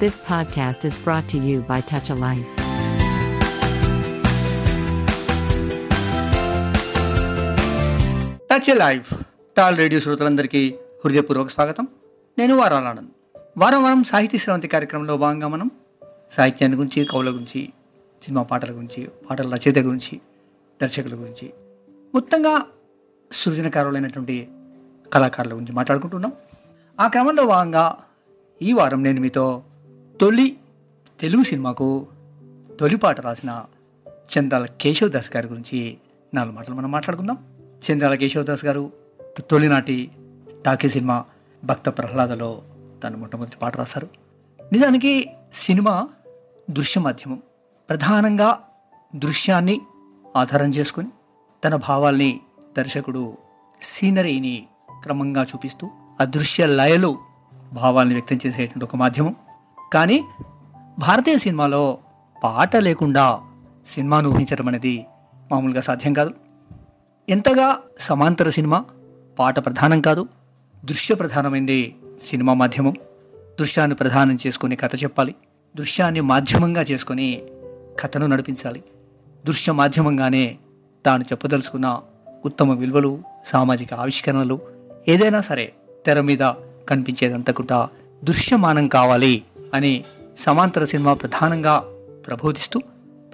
This podcast is brought to you by Touch a Life. Touch life tall radio శ్రోతలందరికీ హృదయపూర్వక స్వాగతం. నేను వారాలానంద్ వారం వారం సాహితీ శ్రవంతి కార్యక్రమంలో భాగంగా మనం సాహిత్యాన్ని గురించి కవుల గురించి సినిమా పాటల గురించి పాటల రచయిత గురించి దర్శకుల గురించి మొత్తంగా సృజనకారులైనటువంటి కళాకారుల గురించి మాట్లాడుకుంటున్నాం. ఆ క్రమంలో భాగంగా ఈ వారం నేను మీతో తొలి తెలుగు సినిమాకు తొలి పాట రాసిన చందాల కేశవ్ దాస్ గారి గురించి నాలుగు మాటలు మనం మాట్లాడుకుందాం. చందాల కేశవ్ దాస్ గారు తొలినాటి టాకీ సినిమా భక్త ప్రహ్లాదలో తను మొట్టమొదటి పాట రాశారు. నిజానికి సినిమా దృశ్య మాధ్యమం ప్రధానంగా దృశ్యాన్ని ఆధారం చేసుకుని తన భావాల్ని దర్శకుడు సీనరీని క్రమంగా చూపిస్తూ ఆ దృశ్య లయలు భావాల్ని వ్యక్తం చేసేటువంటి ఒక మాధ్యమం. కానీ భారతీయ సినిమాలో పాట లేకుండా సినిమాను ఊహించడం అనేది మామూలుగా సాధ్యం కాదు. ఎంతగా సమాంతర సినిమా పాట ప్రధానం కాదు దృశ్య ప్రధానమైంది సినిమా మాధ్యమం. దృశ్యాన్ని ప్రధానం చేసుకుని కథ చెప్పాలి దృశ్యాన్ని మాధ్యమంగా చేసుకొని కథను నడిపించాలి. దృశ్య మాధ్యమంగానే తాను చెప్పదలుచుకున్న ఉత్తమ విలువలు సామాజిక ఆవిష్కరణలు ఏదైనా సరే తెర మీద కనిపించేదంతా కూడా దృశ్యమానం కావాలి అని సమాంతర సినిమా ప్రధానంగా ప్రబోధిస్తూ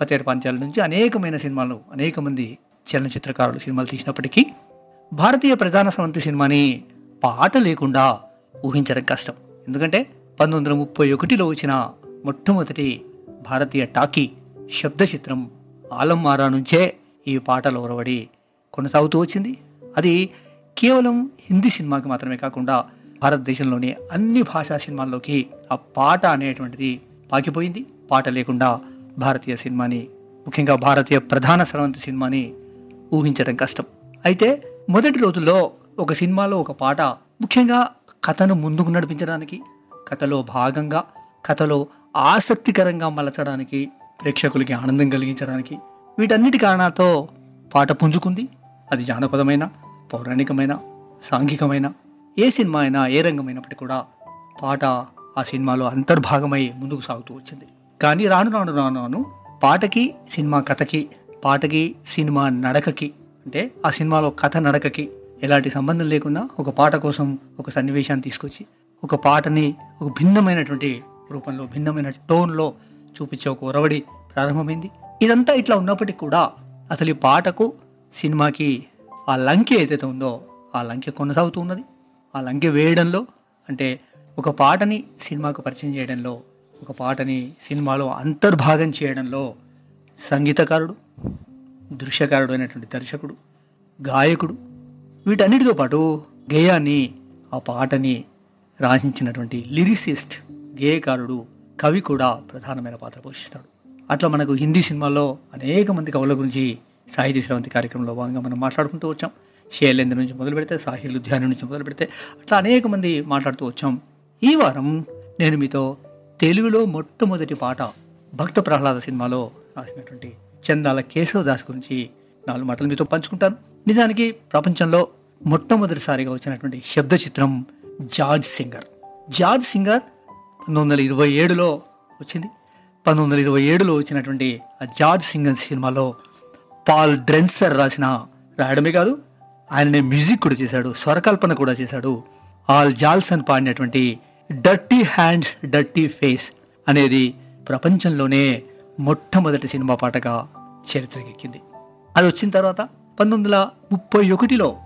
పతేరు పంచాల నుంచి అనేకమైన సినిమాలు అనేక మంది చలనచిత్రకారులు సినిమాలు తీసినప్పటికీ భారతీయ ప్రధాన స్రవంతి సినిమాని పాట లేకుండా ఊహించడం కష్టం. ఎందుకంటే పంతొమ్మిది వందల ముప్పై ఒకటిలో వచ్చిన మొట్టమొదటి భారతీయ టాకీ శబ్ద చిత్రం ఆలంమారా నుంచే ఈ పాటలు ఒరవడి కొనసాగుతూ వచ్చింది. అది కేవలం హిందీ సినిమాకి మాత్రమే కాకుండా భారతదేశంలోని అన్ని భాషా సినిమాల్లోకి ఆ పాట అనేటువంటిది పాకిపోయింది. పాట లేకుండా భారతీయ సినిమాని ముఖ్యంగా భారతీయ ప్రధాన స్రవంతి సినిమాని ఊహించడం కష్టం. అయితే మొదటి రోజుల్లో ఒక సినిమాలో ఒక పాట ముఖ్యంగా కథను ముందుకు నడిపించడానికి కథలో భాగంగా కథలో ఆసక్తికరంగా మలచడానికి ప్రేక్షకులకి ఆనందం కలిగించడానికి వీటన్నిటి కారణాలతో పాట పుంజుకుంది. అది జానపదమైన పౌరాణికమైన సాంఘికమైన ఏ సినిమా అయినా ఏ రంగమైనప్పటికీ కూడా పాట ఆ సినిమాలో అంతర్భాగమై ముందుకు సాగుతూ వచ్చింది. కానీ రాను రాను రాను రాను పాటకి సినిమా కథకి పాటకి సినిమా నడకకి అంటే ఆ సినిమాలో కథ నడకకి ఎలాంటి సంబంధం లేకుండా ఒక పాట కోసం ఒక సన్నివేశాన్ని తీసుకొచ్చి ఒక పాటని ఒక భిన్నమైనటువంటి రూపంలో భిన్నమైన టోన్లో చూపించే ఒక ఒరవడి ప్రారంభమైంది. ఇదంతా ఇట్లా ఉన్నప్పటికీ కూడా అసలు ఈ పాటకు సినిమాకి ఆ లంకె ఏదైతే ఉందో ఆ లంకె కొనసాగుతూ ఉన్నది. ఆ లంకె వేయడంలో అంటే ఒక పాటని సినిమాకు పరిచయం చేయడంలో ఒక పాటని సినిమాలో అంతర్భాగం చేయడంలో సంగీతకారుడు దృశ్యకారుడు అయినటువంటి దర్శకుడు గాయకుడు వీటన్నిటితో పాటు గేయాన్ని ఆ పాటని రాసించినటువంటి లిరిసిస్ట్ గేయకారుడు కవి కూడా ప్రధానమైన పాత్ర పోషిస్తాడు. అట్లా మనకు హిందీ సినిమాల్లో అనేక మంది కవుల గురించి సాహితీ శ్రవంతి కార్యక్రమంలో భాగంగా మనం మాట్లాడుకుంటూ వచ్చాం. శైలేంద్ర నుంచి మొదలు పెడితే సాహిల్ ఉద్యానం నుంచి మొదలు పెడితే అట్లా అనేక మంది మాట్లాడుతూ వచ్చాం. ఈ వారం నేను మీతో తెలుగులో మొట్టమొదటి పాట భక్త ప్రహ్లాద సినిమాలో రాసినటువంటి చందాల కేశవ్ దాస్ గురించి నాలుగు మాటలు మీతో పంచుకుంటాను. నిజానికి ప్రపంచంలో మొట్టమొదటిసారిగా వచ్చినటువంటి శబ్ద చిత్రం జార్జ్ సింగర్. జార్జ్ సింగర్ పంతొమ్మిది వందల ఇరవై ఏడులో వచ్చింది. పంతొమ్మిది వందల ఇరవై ఏడులో వచ్చినటువంటి ఆ జార్జ్ సింగర్ సినిమాలో పాల్ డ్రెన్సర్ రాసిన రాయడమే కాదు ఆయనని మ్యూజిక్ కూడా చేశాడు స్వరకల్పన కూడా చేశాడు. ఆల్ జాల్సన్ పాడినటువంటి డర్టీ హ్యాండ్స్ డర్టీ ఫేస్ అనేది ప్రపంచంలోనే మొట్టమొదటి సినిమా పాటగా చరిత్రకెక్కింది. అది వచ్చిన తర్వాత పంతొమ్మిది వందల ముప్పై ఒకటిలో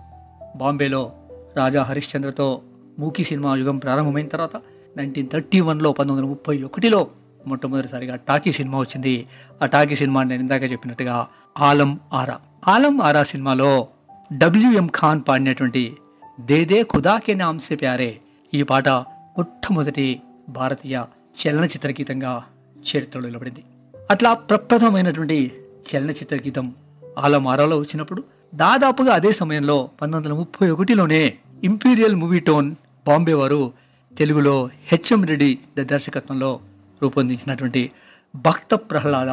బాంబేలో రాజా హరిశ్చంద్రతో మూకీ సినిమా యుగం ప్రారంభమైన తర్వాత నైన్టీన్ థర్టీ వన్లో పంతొమ్మిది వందల ముప్పై ఒకటిలో మొట్టమొదటిసారిగా టాకీ సినిమా వచ్చింది. ఆ టాకీ సినిమా నేను ఇందాక చెప్పినట్టుగా ఆలం ఆరా. ఆలం ఆరా సినిమాలో డబ్ల్యూఎం ఖాన్ పాడినటువంటి దేదే ఖుదాకే నామ్ సే ప్యారే ఈ పాట మొట్టమొదటి భారతీయ చలనచిత్ర గీతంగా చరిత్రలో నిలబడింది. అట్లా ప్రప్రథమైనటువంటి చలనచిత్ర గీతం ఆలమారాలో వచ్చినప్పుడు దాదాపుగా అదే సమయంలో పంతొమ్మిది వందల ముప్పై ఒకటిలోనే ఇంపీరియల్ మూవీ టోన్ బాంబే వారు తెలుగులో హెచ్ఎం రెడ్డి ద దర్శకత్వంలో రూపొందించినటువంటి భక్త ప్రహ్లాద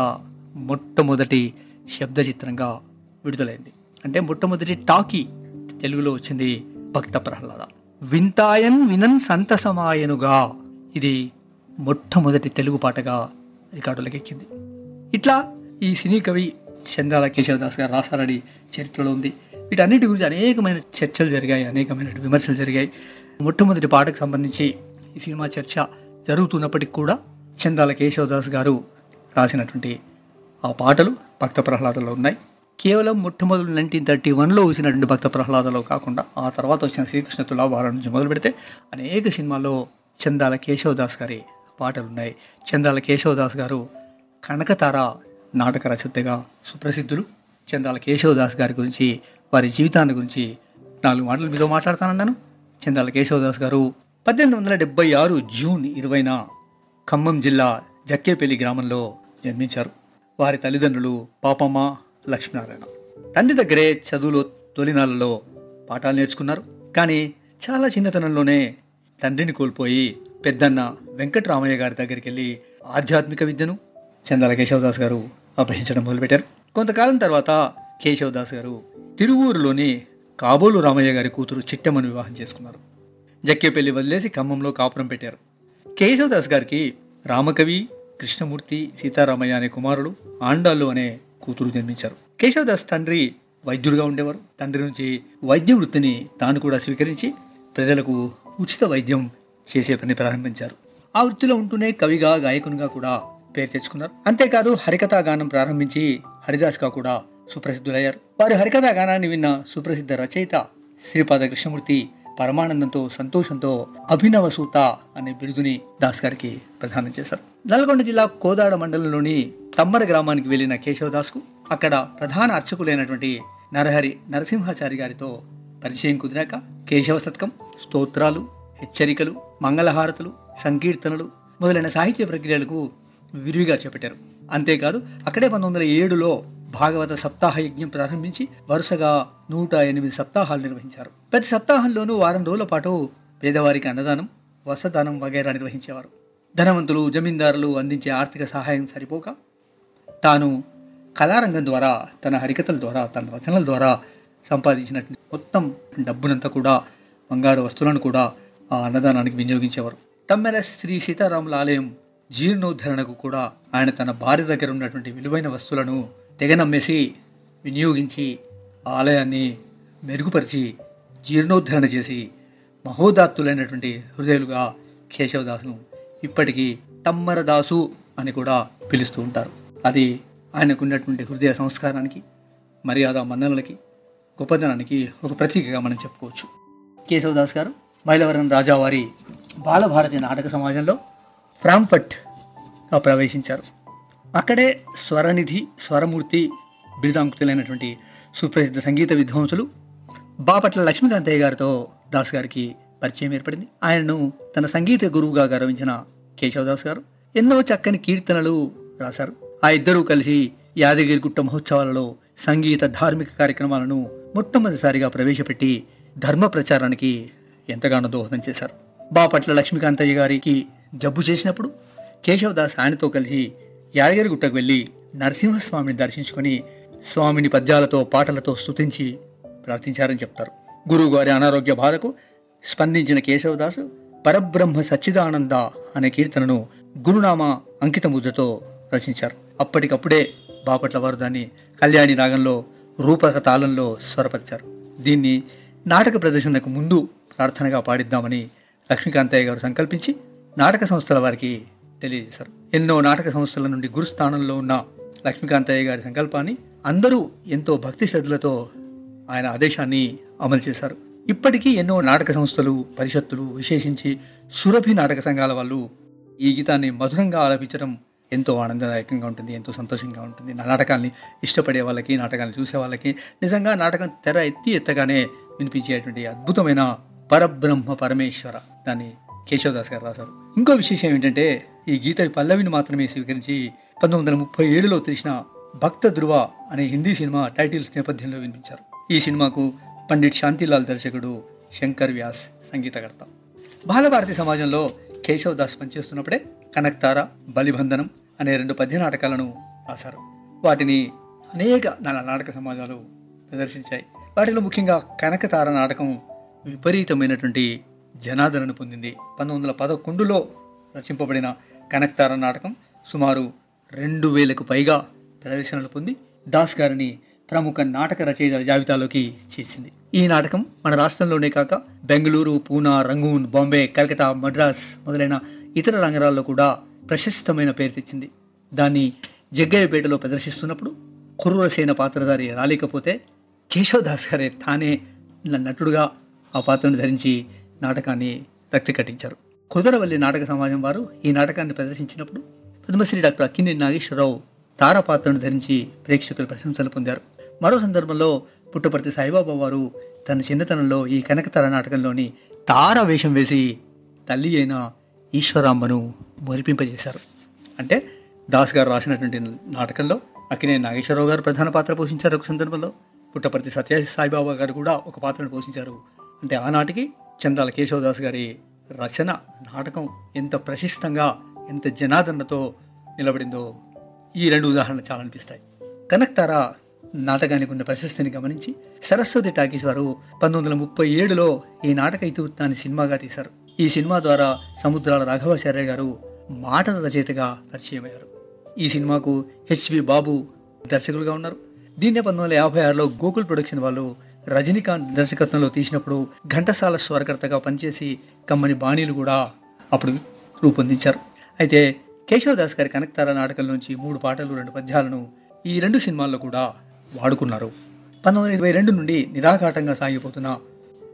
మొట్టమొదటి శబ్ద చిత్రంగా విడుదలైంది. అంటే మొట్టమొదటి టాకీ తెలుగులో వచ్చింది భక్త ప్రహ్లాద. వింతాయన్ వినన్ సంతసమాయనుగా ఇది మొట్టమొదటి తెలుగు పాటగా రికార్డులకు ఎక్కింది. ఇట్లా ఈ సినీ కవి చందాల కేశవదాస్ గారు రాసారని చరిత్రలో ఉంది. వీటన్నిటి గురించి అనేకమైన చర్చలు జరిగాయి అనేకమైన విమర్శలు జరిగాయి. మొట్టమొదటి పాటకు సంబంధించి ఈ సినిమా చర్చ జరుగుతున్నప్పటికి కూడా చందాల కేశవదాస్ గారు రాసినటువంటి ఆ పాటలు భక్త ప్రహ్లాదలో ఉన్నాయి. కేవలం మొట్టమొదటి నైన్టీన్ థర్టీ వన్లో వచ్చినటువంటి భక్త ప్రహ్లాదలో కాకుండా ఆ తర్వాత వచ్చిన శ్రీకృష్ణ తులాభారం నుంచి మొదలు పెడితే అనేక సినిమాల్లో చందాల కేశవదాస్ గారి పాటలు ఉన్నాయి చందాల కేశవదాస్ గారు కనకతార నాటక రచయితగా సుప్రసిద్ధులు. చందాల కేశవదాస్ గారి గురించి వారి జీవితాన్ని గురించి నాలుగు మాటలు మీతో మాట్లాడతానన్నాను. చందాల కేశవదాస్ గారు పద్దెనిమిది వందల డెబ్బై ఆరు జూన్ ఇరవైన ఖమ్మం జిల్లా జక్కేపల్లి గ్రామంలో జన్మించారు. వారి తల్లిదండ్రులు పాపమ్మ లక్ష్మీనారాయణ. తండ్రి దగ్గరే చదువులో తొలినాళ్ళలో పాఠాలు నేర్చుకున్నారు. కానీ చాలా చిన్నతనంలోనే తండ్రిని కోల్పోయి పెద్దన్న వెంకటరామయ్య గారి దగ్గరికి వెళ్ళి ఆధ్యాత్మిక విద్యను చందాల కేశవదాస్ గారు అభ్యసించడం మొదలుపెట్టారు. కొంతకాలం తర్వాత కేశవదాస్ గారు తిరువూరులోని కాబోలు రామయ్య గారి కూతురు చిట్టమ్మను వివాహం చేసుకున్నారు. జక్కేపల్లి వదిలేసి ఖమ్మంలో కాపురం పెట్టారు. కేశవదాస్ గారికి రామకవి కృష్ణమూర్తి సీతారామయ్య అనే కుమారుడు ఆండాళ్ళు అనే కూతురు జన్మించారు. కేశవదాస్ తండ్రి వైద్యుడిగా ఉండేవారు. తండ్రి నుంచి వైద్య వృత్తిని తాను కూడా స్వీకరించి ప్రజలకు ఉచిత వైద్యం చేసే పని ప్రారంభించారు. ఆ వృత్తిలో ఉంటూనే కవిగా గాయకునిగా కూడా పేరు తెచ్చుకున్నారు. అంతేకాదు హరికథా గానం ప్రారంభించి హరిదాస్గా కూడా సుప్రసిద్ధులయ్యారు. వారి హరికథా గానాన్ని విన్న సుప్రసిద్ధ రచయిత శ్రీపాద కృష్ణమూర్తి పరమానందంతో సంతోషంతో అభినవ సూత అనే బిరుదుని దాస్ గారికి ప్రదానం చేశారు. నల్గొండ జిల్లా కోదాడ మండలంలోని తమ్మర గ్రామానికి వెళ్ళిన కేశవదాస్కు అక్కడ ప్రధాన అర్చకులైనటువంటి నరహరి నరసింహాచారి గారితో పరిచయం కుదిరాక కేశవ శతకం స్తోత్రాలు హెచ్చరికలు మంగళహారతులు సంకీర్తనలు మొదలైన సాహిత్య ప్రక్రియలకు విరివిగా చేపట్టారు. అంతేకాదు అక్కడే పంతొమ్మిది వందల ఏడులో భాగవత సప్తాహ యజ్ఞం ప్రారంభించి వరుసగా నూట ఎనిమిది సప్తాహాలు నిర్వహించారు. ప్రతి సప్తాహంలోనూ వారం రోజుల పాటు పేదవారికి అన్నదానం వసదానం వగైరా నిర్వహించేవారు. ధనవంతులు జమీందారులు అందించే ఆర్థిక సహాయం సరిపోక తాను కళారంగం ద్వారా తన హరికథల ద్వారా తన రచనల ద్వారా సంపాదించినటువంటి మొత్తం డబ్బునంతా కూడా బంగారు వస్తువులను కూడా ఆ అన్నదానానికి వినియోగించేవారు. తమ్మెల శ్రీ సీతారాముల ఆలయం జీర్ణోద్ధరణకు కూడా ఆయన తన భార్య దగ్గర ఉన్నటువంటి విలువైన వస్తువులను తెగనమ్మేసి వినియోగించి ఆలయాన్ని మెరుగుపరిచి జీర్ణోద్ధరణ చేసి మహోదాత్తులైనటువంటి హృదయులుగా కేశవదాసును ఇప్పటికీ తమ్మరదాసు అని కూడా పిలుస్తూ ఉంటారు. అది ఆయనకున్నటువంటి హృదయ సంస్కారానికి మర్యాద మన్ననలకి గొప్పదనానికి ఒక ప్రతీకగా మనం చెప్పుకోవచ్చు. కేశవదాస్ గారు మైలవరం రాజావారి బాలభారతి నాటక సమాజంలో ఫ్రాంఫర్ట్గా ప్రవేశించారు. అక్కడే స్వరనిధి స్వరమూర్తి బిరుదాంకుతులైనటువంటి సుప్రసిద్ధ సంగీత విద్వాంసులు బాపట్ల లక్ష్మీకాంతయ్య గారితో దాస్ గారికి పరిచయం ఏర్పడింది. ఆయనను తన సంగీత గురువుగా గౌరవించిన కేశవదాస్ గారు ఎన్నో చక్కని కీర్తనలు రాశారు. ఆ ఇద్దరూ కలిసి యాదగిరిగుట్ట మహోత్సవాలలో సంగీత ధార్మిక కార్యక్రమాలను మొట్టమొదటిసారిగా ప్రవేశపెట్టి ధర్మ ప్రచారానికి ఎంతగానో దోహదం చేశారు. బాపట్ల లక్ష్మీకాంతయ్య గారికి జబ్బు చేసినప్పుడు కేశవదాస్ ఆయనతో కలిసి యాదగిరిగుట్టకు వెళ్ళి నరసింహస్వామిని దర్శించుకొని స్వామిని పద్యాలతో పాటలతో స్తుతించి ప్రార్థించారని చెప్తారు. గురువుగారి అనారోగ్య బాధకు స్పందించిన కేశవదాసు పరబ్రహ్మ సచ్చిదానంద అనే కీర్తనను గురునామ అంకిత ముద్రతో రచించారు. అప్పటికప్పుడే బాపట్ల వారు దాన్ని కళ్యాణి రాగంలో రూపక తాళంలో స్వరపరిచారు. దీన్ని నాటక ప్రదర్శనకు ముందు ప్రార్థనగా పాడిద్దామని లక్ష్మీకాంతయ్య గారు సంకల్పించి నాటక సంస్థల వారికి తెలియజేశారు. ఎన్నో నాటక సంస్థల నుండి గురుస్థానంలో ఉన్న లక్ష్మీకాంతయ్య గారి సంకల్పాన్ని అందరూ ఎంతో భక్తి శ్రద్ధలతో ఆయన ఆదేశాన్ని అమలు చేశారు. ఇప్పటికీ ఎన్నో నాటక సంస్థలు పరిషత్తులు విశేషించి సురభి నాటక సంఘాల వాళ్ళు ఈ గీతాన్ని మధురంగా ఆలపించడం ఎంతో ఆనందదాయకంగా ఉంటుంది ఎంతో సంతోషంగా ఉంటుంది. నా నాటకాల్ని ఇష్టపడే వాళ్ళకి నాటకాలను చూసే వాళ్ళకి నిజంగా నాటకం తెర ఎత్తి ఎత్తగానే వినిపించేటువంటి అద్భుతమైన పరబ్రహ్మ పరమేశ్వర దాన్ని కేశవదాస్ గారు రాశారు. ఇంకో విశేషం ఏంటంటే ఈ గీత పల్లవిని మాత్రమే స్వీకరించి పంతొమ్మిది వందల ముప్పై ఏడులో తీసిన భక్త ధృవ అనే హిందీ సినిమా టైటిల్స్ నేపథ్యంలో వినిపించారు. ఈ సినిమాకు పండిట్ శాంతిలాల్ దర్శకుడు శంకర్ వ్యాస్ సంగీతకర్త. బాలభారతి సమాజంలో కేశవ్ దాస్ పనిచేస్తున్నప్పుడే కనక్తార బలిబంధనం అనే రెండు పద్య నాటకాలను రాశారు. వాటిని అనేక నాటక సమాజాలు ప్రదర్శించాయి. వాటిలో ముఖ్యంగా కనకతార నాటకం విపరీతమైనటువంటి జనాదరణ పొందింది. పంతొమ్మిది వందల పదకొండులో రచింపబడిన కనక్తార నాటకం సుమారు రెండు వేలకు పైగా ప్రదర్శనలు పొంది దాస్ గారిని ప్రముఖ నాటక రచయితల జాబితాలోకి చేసింది. ఈ నాటకం మన రాష్ట్రంలోనే కాక బెంగళూరు పూనా రంగూన్ బాంబే కలకటా మద్రాస్ మొదలైన ఇతర రంగాల్లో కూడా ప్రశస్తమైన పేరు తెచ్చింది. దాన్ని జగ్గయ్యపేటలో ప్రదర్శిస్తున్నప్పుడు కుర్రసేన పాత్రధారి రాలేకపోతే కేశవదాస్ గారే తానే నటుడుగా ఆ పాత్రను ధరించి నాటకాన్ని రక్తి కట్టించారు. కుదరవల్లి నాటక సమాజం వారు ఈ నాటకాన్ని ప్రదర్శించినప్పుడు పద్మశ్రీ డాక్టర్ అక్కినేని నాగేశ్వరరావు తార పాత్రను ధరించి ప్రేక్షకుల ప్రశంసలు పొందారు. మరో సందర్భంలో పుట్టపర్తి సాయిబాబా వారు తన చిన్నతనంలో ఈ కనకతార నాటకంలోని తార వేషం వేసి తల్లి అయిన ఈశ్వరాంబను మురిపింపజేశారు. అంటే దాస్ గారు రాసినటువంటి నాటకంలో అక్కినే నాగేశ్వరరావు గారు ప్రధాన పాత్ర పోషించారు ఒక సందర్భంలో. పుట్టపర్తి సత్య సాయిబాబా గారు కూడా ఒక పాత్రను పోషించారు. అంటే ఆనాటికి చందాల కేశవదాస్ గారి రచన నాటకం ఎంత ప్రశస్తంగా ఎంత జనాదరణతో నిలబడిందో ఈ రెండు ఉదాహరణలు చాలా అనిపిస్తాయి. కనక్తార నాటకానికి ఉన్న ప్రశస్తిని గమనించి సరస్వతి టాకీస్ వారు పంతొమ్మిది వందల ముప్పై ఏడులో ఈ నాటక ఇతివృత్తాన్ని సినిమాగా తీశారు. ఈ సినిమా ద్వారా సముద్రాల రాఘవాచార్య గారు మాటల రచయితగా పరిచయమయ్యారు. ఈ సినిమాకు హెచ్వి బాబు దర్శకులుగా ఉన్నారు. దీన్నే పంతొమ్మిది వందల యాభై ఆరులో గోకుల్ ప్రొడక్షన్ వాళ్ళు రజనీకాంత్ దర్శకత్వంలో తీసినప్పుడు ఘంటసాల స్వరకర్తగా పనిచేసి కమ్మని బాణీలు కూడా అప్పుడు రూపొందించారు. అయితే కేశవదాస్ గారి కనకతార నాటకం నుంచి మూడు పాటలు రెండు పద్యాలను ఈ రెండు సినిమాల్లో కూడా వాడుకున్నారు. పంతొమ్మిది వందల ఇరవై రెండు నుండి నిరాఘాటంగా సాగిపోతున్న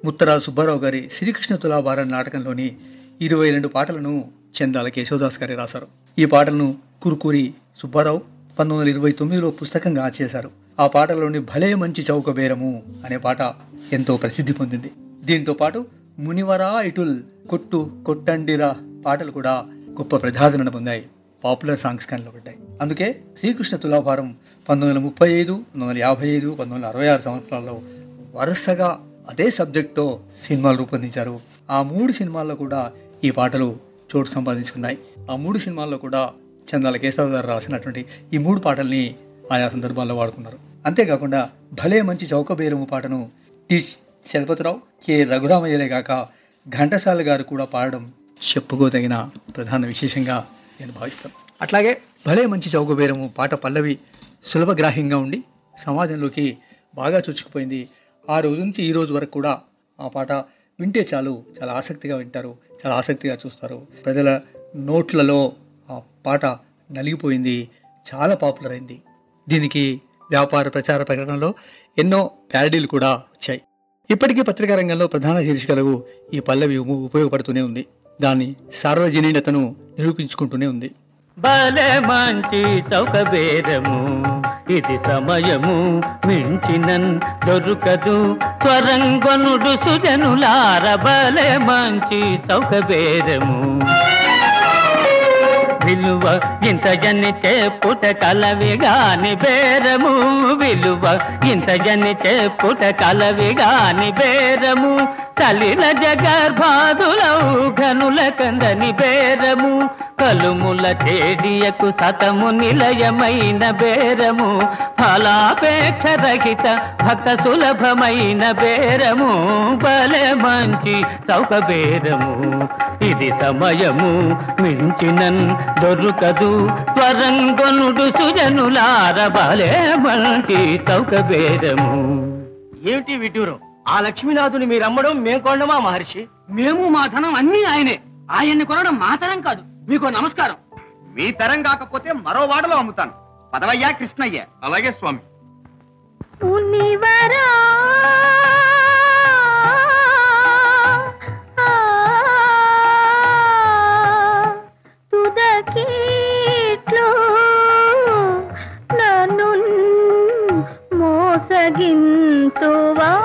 ముత్తరాజు సుబ్బారావు గారి శ్రీకృష్ణ తులాభారం నాటకంలోని ఇరవై రెండు పాటలను చందాల కేశవదాస్ గారి రాశారు. ఈ పాటలను కురుకూరి సుబ్బారావు పంతొమ్మిది వందల ఇరవై తొమ్మిదిలో పుస్తకంగా చేశారు ఆ పాటలోని భలే మంచి చౌక బేరము అనే పాట ఎంతో ప్రసిద్ధి పొందింది. దీంతో పాటు మునివరా ఇటుల్ కొట్టు కొట్టండిరా పాటలు కూడా గొప్ప ప్రజాదరణ పొందాయి. పాపులర్ సాంగ్స్గా పడ్డాయి. అందుకే శ్రీకృష్ణ తులాభారం పంతొమ్మిది వందల ముప్పై ఐదు పంతొమ్మిది వందల యాభై ఐదు పంతొమ్మిది వందల అరవై ఆరు సంవత్సరాల్లో వరుసగా అదే సబ్జెక్ట్తో సినిమాలు రూపొందించారు. ఆ మూడు సినిమాల్లో కూడా ఈ పాటలు చోటు సంపాదించుకున్నాయి. ఆ మూడు సినిమాల్లో కూడా చందాల కేశవ్ గారు రాసినటువంటి ఈ మూడు పాటల్ని ఆయా సందర్భాల్లో వాడుకున్నారు. అంతేకాకుండా భలే మంచి చౌకబేరము పాటను టి. చలపతిరావు కె. రఘురామయ్యలే కాక ఘంటసాల గారు కూడా పాడడం చెప్పుకోదగిన ప్రధాన విశేషంగా నేను భావిస్తాను. అట్లాగే భలే మంచి చౌకబేరము పాట పల్లవి సులభగ్రాహ్యంగా ఉండి సమాజంలోకి బాగా చొచ్చుకుపోయింది. ఆ రోజు నుంచి ఈ రోజు వరకు కూడా ఆ పాట వింటే చాలు చాలా ఆసక్తిగా వింటారు చాలా ఆసక్తిగా చూస్తారు. ప్రజల నోట్లలో ఆ పాట నలిగిపోయింది చాలా పాపులర్ అయింది. దీనికి వ్యాపార ప్రచార ప్రకటనలో ఎన్నో ప్యారడీలు కూడా వచ్చాయి. ఇప్పటికీ పత్రికా రంగంలో ప్రధాన శీర్షికలకు ఈ పల్లవి ఉపయోగపడుతూనే ఉంది. దాని సార్వజనీనతను నిరూపించుకుంటూనే ఉంది. బలే మంచి చౌక బేరము ఇది సమయము మించినన్ దొరుకదు. త్వరంగనుడు సుజనులార బలే మంచి చౌక బేరము విలువ ఇంత జన్ని చెప్పుట కలవి గాని బేరము విలువ ఇంత జన్ని చెప్పుట కలవి గాని బేరము చలిన జగర్భాదులవు ఘనుల కందని బేరము. కలుముల చేడియకు సతము నిలయమైన బేరము. ఫలాపేక్ష రహిత భక్త సులభమైన బేరము. బలే మంచి చౌక బేరము. ఇది సమయము మించినన్ దొరుకదు. త్వరంగొనుడు సుజనులార బలే మంచి చౌక బేరము. ఏమిటి విటూరం ఆ లక్ష్మీనాథుని మీరు అమ్మడం మేం కొండమా మహర్షి? మేము మా ధనం అన్ని ఆయనే. ఆయన్ని కొనడం మా తరం కాదు. మీకు నమస్కారం. మీ తరం కాకపోతే మరో వాడలో అమ్ముతాను. పదవయ్యా కృష్ణయ్య. అలాగే స్వామి. తుదకీట్లు నన్ను మోసగింతువా?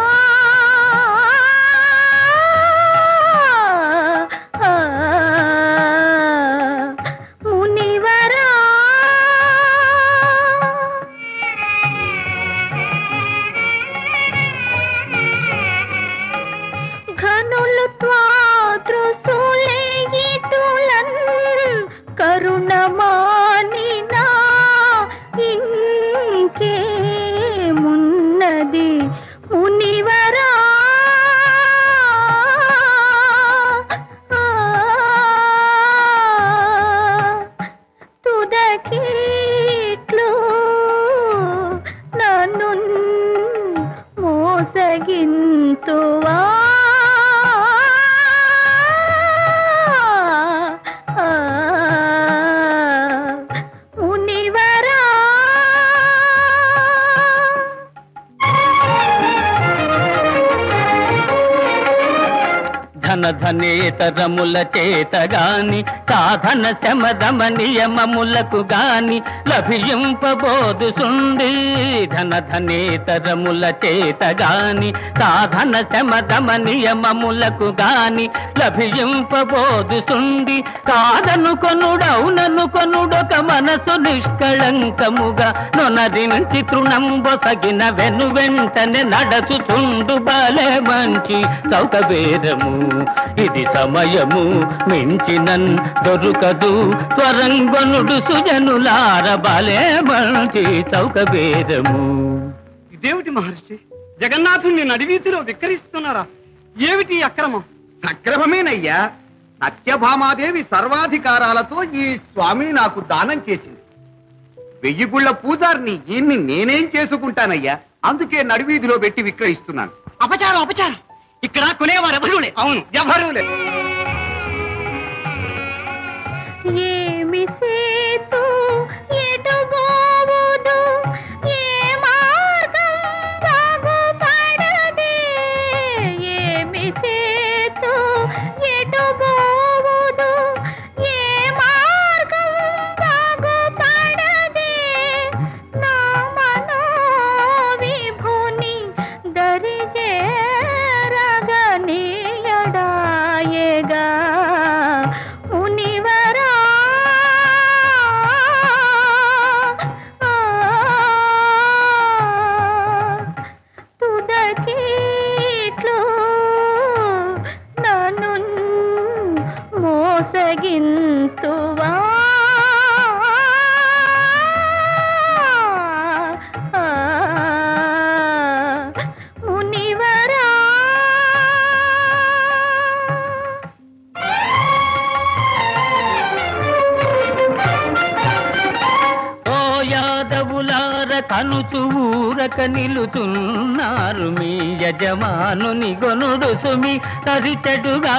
నేతరముల చేత గాని సాధన శమదమ నియమములకు గాని లభింపబోదు సుండి ధన ధనేతరముల చేత గాని సాధన శమదమ నియమములకు గాని లభింపబోదు సుండి కాదను కొనుడౌనను కొనుడొక మనసు నిష్కళంకముగా నొనరించి తృణంబొసగిన వెను వెంటనే నడచుతుండు బాలే మంచి సౌకబేరము ఇది సమయము మించినన్ దొరుకదు. త్వరంగొనుడు సుజనులార బాలే మంచి చౌకబేరము ఇదేమిటి మహర్షి? జగన్నాథుణ్ణి నడివీధిలో విక్రయిస్తున్నారా? ఏమిటి ఈ అక్రమం? సక్రమమేనయ్యా. సత్యభామాదేవి సర్వాధికారాలతో ఈ స్వామిని నాకు దానం చేసింది. వెయ్యి గుళ్ళ పూజారిని ఈయన్ని నేనేం చేసుకుంటానయ్యా? అందుకే నడివీధిలో పెట్టి విక్రయిస్తున్నాను. అపచారం అపచారం. ఇక్కడ కొనేవారు ఎవరు లే అవును. ఎవరులే. ఏమి సేతు ఎటు ఊరక నిలుతున్నారు మీ యజమానుని గొనుడు సుమి తరిచెడుగా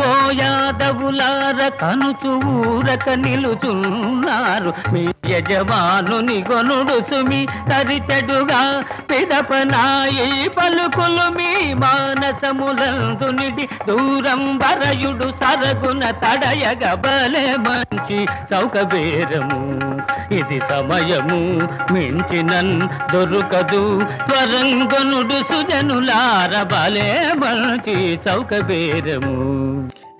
ఓ యాదవులార కనుచు ఊరక నిలుతున్నారు మీ యజమానుని గొనుడు సుమి తరిచెడుగా పిదపనాయి పలుకులు మీ మానసములందునిటి దూరం వరయుడు సరగున తడయగ బలే మంచి చౌకబేరము ఇది సమయము మించినన్ దొరుకదు. త్వరంగనుడు సుజనులార బలే మంచి చౌకబేరము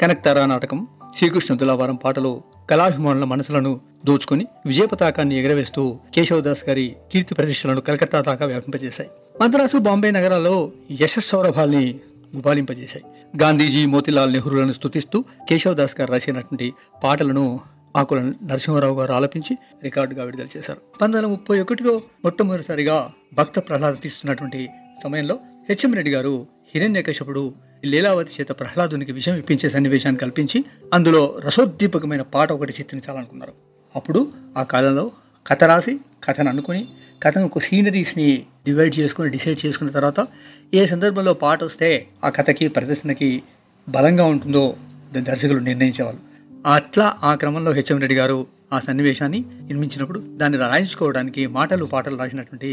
కనక్తారా నాటకం శ్రీకృష్ణ తులావారం పాటలు కళాభిమానుల మనసులను దోచుకుని విజయ పతాకాన్ని ఎగరవేస్తూ కేశవదాస్ గారి కీర్తి ప్రతిష్టలను కలకత్తా దాకా వ్యాపింపజేశాయి. మద్రాసు బాంబే నగరాల్లో యశస్సౌరభాల్ని ఉపాలింపజేశాయి గాంధీజీ మోతిలాల్ నెహ్రూలను స్తుతిస్తూ కేశవదాస్ గారు రాసినటువంటి పాటలను ఆకుల నరసింహారావు గారు ఆలపించి రికార్డుగా విడుదల చేశారు. పంతొమ్మిది వందల ముప్పై ఒకటిలో మొట్టమొదటిసారిగా భక్త ప్రహ్లాద తీస్తున్నటువంటి సమయంలో హెచ్ఎం రెడ్డి గారు హిరణ్యకశపుడు లీలావతి చేత ప్రహ్లాదునికి విషయం ఇప్పించే సన్నివేశాన్ని కల్పించి అందులో రసోద్దీపకమైన పాట ఒకటి చిత్రించాలనుకున్నారు అప్పుడు ఆ కాలంలో కథ రాసి కథను అనుకుని కథను ఒక సీనరీస్ని డివైడ్ చేసుకుని డిసైడ్ చేసుకున్న తర్వాత ఏ సందర్భంలో పాట వస్తే ఆ కథకి ప్రదర్శనకి బలంగా ఉంటుందో దర్శకులు నిర్ణయించేవాళ్ళు. అట్లా ఆ క్రమంలో హెచ్ఎం రెడ్డి గారు ఆ సన్నివేశాన్ని నిర్మించినప్పుడు దాన్ని రాయించుకోవడానికి మాటలు పాటలు రాసినటువంటి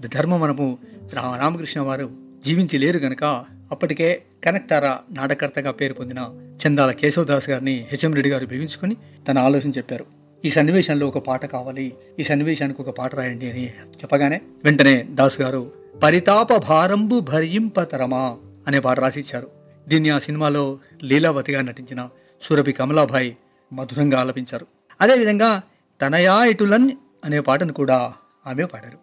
ధర్మవనము రా రామకృష్ణ వారు జీవించి లేరు గనక అప్పటికే కనెక్టారా నాటకర్తగా పేరు పొందిన చందాల కేశవదాస్ గారిని హెచ్ఎం రెడ్డి గారు బిగించుకొని తన ఆలోచన చెప్పారు. ఈ సన్నివేశంలో ఒక పాట కావాలి. ఈ సన్నివేశానికి ఒక పాట రాయండి అని చెప్పగానే వెంటనే దాస్ గారు పరితాప భారంబు భరింపతరమా అనే పాట రాసిచ్చారు దీన్ని ఆ సినిమాలో లీలావతిగా నటించిన సురభి కమలాభాయ్ మధురంగా ఆలపించారు. అదేవిధంగా తనయా ఇటులన్ అనే పాటను కూడా ఆమె పాడారు.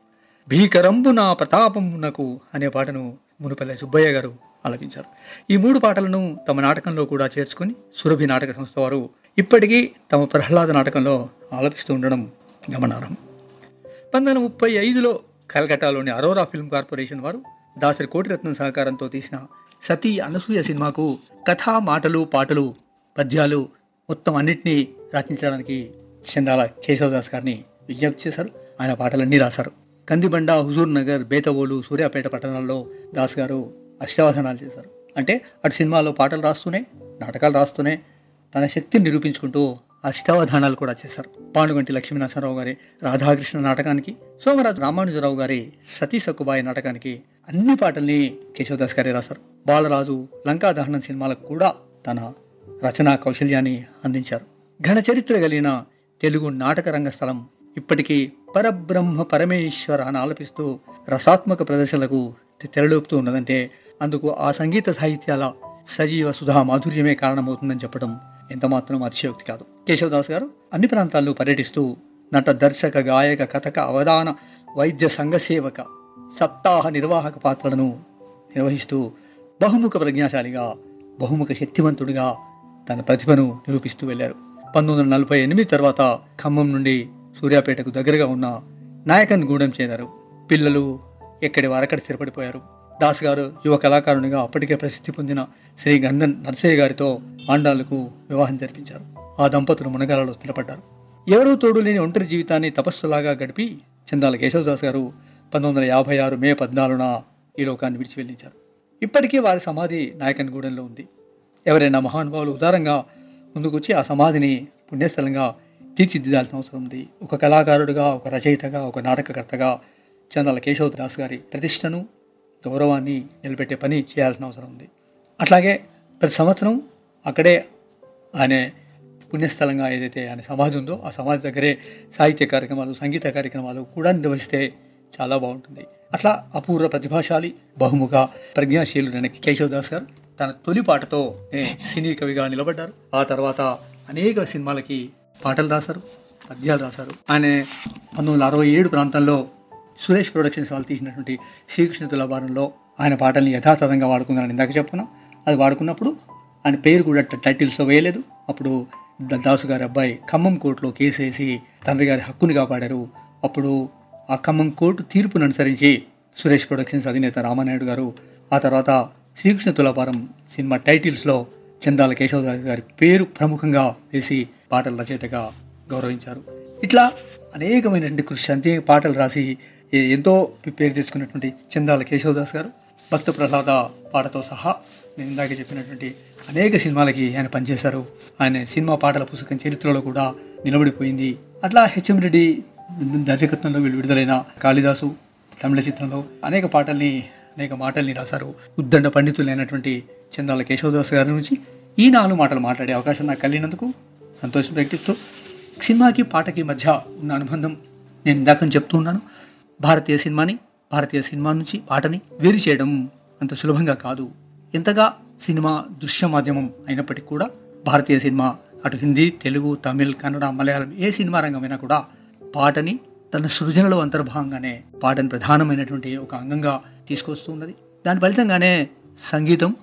భీకరంబు నా ప్రతాపమునకు అనే పాటను మునుపల్లె సుబ్బయ్య గారు ఆలపించారు. ఈ మూడు పాటలను తమ నాటకంలో కూడా చేర్చుకొని సురభి నాటక సంస్థ వారు ఇప్పటికీ తమ ప్రహ్లాద నాటకంలో ఆలపిస్తూ ఉండడం గమనార్హం. పంతొమ్మిది ముప్పై ఐదులో కలకట్టాలోని అరోరా ఫిల్మ్ కార్పొరేషన్ వారు దాసరి కోటిరత్నం సహకారంతో తీసిన సతీ అనసూయ సినిమాకు కథ మాటలు పాటలు పద్యాలు మొత్తం అన్నింటినీ రచించడానికి చందాల కేశవదాస్ గారిని విజ్ఞప్తి చేశారు. ఆయన పాటలన్నీ రాశారు. కందిబండ హుజూర్ నగర్ బేతవోలు సూర్యాపేట పట్టణాల్లో దాస్ గారు అష్టావధానాలు చేశారు. అంటే అటు సినిమాలో పాటలు రాస్తూనే నాటకాలు రాస్తూనే తన శక్తిని నిరూపించుకుంటూ అష్టావధానాలు కూడా చేశారు. పాండుగంటి లక్ష్మీనరసింహరావు గారి రాధాకృష్ణ నాటకానికి సోమరాజు రామానుజరావు గారి సతీ సక్కుబాయి నాటకానికి అన్ని పాటల్ని కేశవదాస్ గారే రాశారు. బాలరాజు లంకా దహనం సినిమాలకు కూడా తన రచనా కౌశల్యాన్ని అందించారు. ఘన చరిత్ర కలిగిన తెలుగు నాటక రంగస్థలం ఇప్పటికీ పరబ్రహ్మ పరమేశ్వర అని ఆలపిస్తూ రసాత్మక ప్రదర్శనలకు తెరలేపుతూ ఉన్నదంటే అందుకు ఆ సంగీత సాహిత్యాల సజీవ సుధా మాధుర్యమే కారణమవుతుందని చెప్పడం ఎంతమాత్రం అతిశయోక్తి కాదు. కేశవదాస్ గారు అన్ని ప్రాంతాల్లో పర్యటిస్తూ నట దర్శక గాయక కథక అవధాన వైద్య సంఘసేవక సప్తాహ నిర్వాహక పాత్రలను నిర్వహిస్తూ బహుముఖ ప్రజ్ఞాశాలిగా బహుముఖ శక్తివంతుడిగా తన ప్రతిభను నిరూపిస్తూ వెళ్ళారు. పంతొమ్మిది వందల నలభై ఎనిమిది తర్వాత ఖమ్మం నుండి సూర్యాపేటకు దగ్గరగా ఉన్న నాయకన్ గూడెం చేరారు. పిల్లలు ఎక్కడి వారక్కడ స్థిరపడిపోయారు. దాస్ గారు యువ కళాకారునిగా అప్పటికే ప్రసిద్ధి పొందిన శ్రీ గంధన్ నర్సయ్య గారితో ఆండాలకు వివాహం జరిపించారు. ఆ దంపతులు మునగాలలో స్థిరపడ్డారు. ఎవరూ తోడు లేని ఒంటరి జీవితాన్ని తపస్సులాగా గడిపి చందాల కేశవదాస్ గారు పంతొమ్మిది వందల యాభై ఆరు మే పద్నాలుగున ఈ లోకాన్ని విడిచి వెళ్ళించారు. ఇప్పటికీ వారి సమాధి నాయకన్గూడెంలో ఉంది. ఎవరైనా మహానుభావులు ఉదారంగా ముందుకొచ్చి ఆ సమాధిని పుణ్యస్థలంగా తీర్చిదిద్దాల్సిన అవసరం ఉంది. ఒక కళాకారుడిగా ఒక రచయితగా ఒక నాటకకర్తగా చందాల కేశవ దాస్ గారి ప్రతిష్టను గౌరవాన్ని నిలబెట్టే పని చేయాల్సిన అవసరం ఉంది. అట్లాగే ప్రతి సంవత్సరం అక్కడే ఆయన పుణ్యస్థలంగా ఏదైతే ఆయన సమాధి ఉందో ఆ సమాధి దగ్గరే సాహిత్య కార్యక్రమాలు సంగీత కార్యక్రమాలు కూడా నిర్వహిస్తే చాలా బాగుంటుంది. అట్లా అపూర్వ ప్రతిభాశాలి బహుముఖ ప్రజ్ఞాశీలుడైన కేశవదాస్ గారు తన తొలి పాటతో ఏ, సినీ కవిగా నిలబడ్డారు. ఆ తర్వాత అనేక సినిమాలకి పాటలు రాశారు పద్యాలు రాశారు. ఆయన పంతొమ్మిది వందల అరవై ఏడు ప్రాంతంలో సురేష్ ప్రొడక్షన్స్ వాళ్ళు తీసినటువంటి శ్రీకృష్ణ తులాభారంలో ఆయన పాటల్ని యథాతథంగా వాడుకున్నారని ఇందాక చెప్పుకున్నాం అది వాడుకున్నప్పుడు ఆయన పేరు కూడా టైటిల్స్లో వేయలేదు. అప్పుడు దాసు గారి అబ్బాయి ఖమ్మం కోర్టులో కేసు వేసి తండ్రి గారి హక్కుని కాపాడారు. అప్పుడు ఆ ఖమ్మం కోర్టు తీర్పును అనుసరించి సురేష్ ప్రొడక్షన్స్ అధినేత రామానాయుడు గారు ఆ తర్వాత శ్రీకృష్ణ తులాభారం సినిమా టైటిల్స్లో చందాల కేశవదాస్ గారి పేరు ప్రముఖంగా వేసి పాటల రచయితగా గౌరవించారు. ఇట్లా అనేకమైనటువంటి కృషి అంతే పాటలు రాసి ఎంతో పేరు తెచ్చుకున్నటువంటి చందాల కేశవదాస్ గారు భక్త ప్రహ్లాద పాటతో సహా నేను ఇందాక చెప్పినటువంటి అనేక సినిమాలకి ఆయన పనిచేశారు. ఆయన సినిమా పాటల పుస్తకం చరిత్రలో కూడా నిలబడిపోయింది. అట్లా హెచ్ఎం రెడ్డి దర్శకత్వంలో వీళ్ళు విడుదలైన కాళిదాసు తమిళ చిత్రంలో అనేక పాటల్ని అనేక మాటల్ని రాశారు. ఉద్దండ పండితులైనటువంటి చందాల కేశవదాస్ గారి నుంచి ఈ నాలుగు మాటలు మాట్లాడే అవకాశం నాకు కలిగినందుకు సంతోషం ప్రకటిస్తూ సినిమాకి పాటకి మధ్య ఉన్న అనుబంధం నేను ఇందాక చెప్తూ ఉన్నాను. భారతీయ సినిమాని భారతీయ సినిమా నుంచి పాటని వేరు చేయడం అంత సులభంగా కాదు. ఎంతగా సినిమా దృశ్య మాధ్యమం అయినప్పటికీ కూడా భారతీయ సినిమా అటు హిందీ తెలుగు తమిళ్ కన్నడ మలయాళం ఏ సినిమా రంగమైనా కూడా పాటని తన సృజనలో అంతర్భాగంగానే పాటని ప్రధానమైనటువంటి ఒక అంగంగా తీసుకొస్తూ ఉన్నది దాని ఫలితంగానే సంగీతం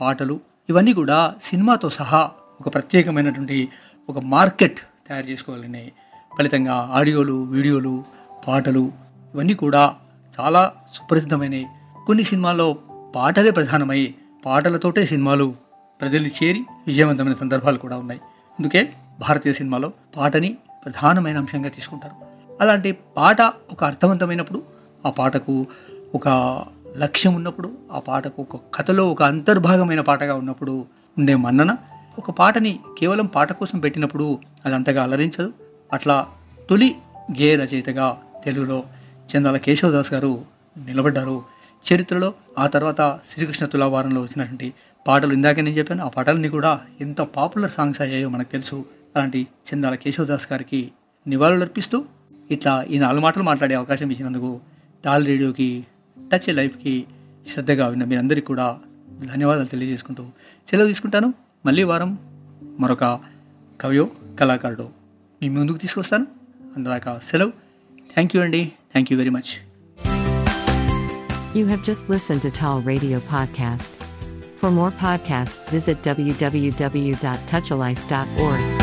పాటలు ఇవన్నీ కూడా సినిమాతో సహా ఒక ప్రత్యేకమైనటువంటి ఒక మార్కెట్ తయారు చేసుకోవాలని ఫలితంగా ఆడియోలు వీడియోలు పాటలు ఇవన్నీ కూడా చాలా సుప్రసిద్ధమైనవి కొన్ని సినిమాల్లో పాటలే ప్రధానమై పాటలతోటే సినిమాలు ప్రజల్ని చేరి విజయవంతమైన సందర్భాలు కూడా ఉన్నాయి. అందుకే భారతీయ సినిమాలో పాటని ప్రధానమైన అంశంగా తీసుకుంటారు. అలాంటి పాట ఒక అర్థవంతమైనప్పుడు ఆ పాటకు ఒక లక్ష్యం ఉన్నప్పుడు ఆ పాటకు ఒక కథలో ఒక అంతర్భాగమైన పాటగా ఉన్నప్పుడు ఉండే మన్నన ఒక పాటని కేవలం పాట కోసం పెట్టినప్పుడు అది అంతగా అలరించదు. అట్లా తొలి గేయ రచయితగా తెలుగులో చందాల కేశవదాస్ గారు నిలబడ్డారు. చరిత్రలో ఆ తర్వాత శ్రీకృష్ణ తులావారంలో వచ్చినటువంటి పాటలు ఇందాక నేను చెప్పాను. ఆ పాటలన్నీ కూడా ఎంత పాపులర్ సాంగ్స్ అయ్యాయో మనకు తెలుసు. అలాంటి చందాల కేశవదాస్ గారికి నివాళులు అర్పిస్తూ ఇట్లా ఈ నాలుగు మాటలు మాట్లాడే అవకాశం ఇచ్చినందుకు టాల్ రేడియోకి టచ్ లైఫ్కి శ్రద్ధగా విన్న మీ అందరికీ కూడా ధన్యవాదాలు తెలియజేసుకుంటూ సెలవు తీసుకుంటాను. మళ్ళీ వారం మరొక కవియో కళాకారుడు మీ ముందుకు తీసుకొస్తాను. అందాక సెలవు. థ్యాంక్ యూ అండి. Thank you very much You have just listened to Tall Radio Podcast. For more podcasts, visit www.touchalife.org.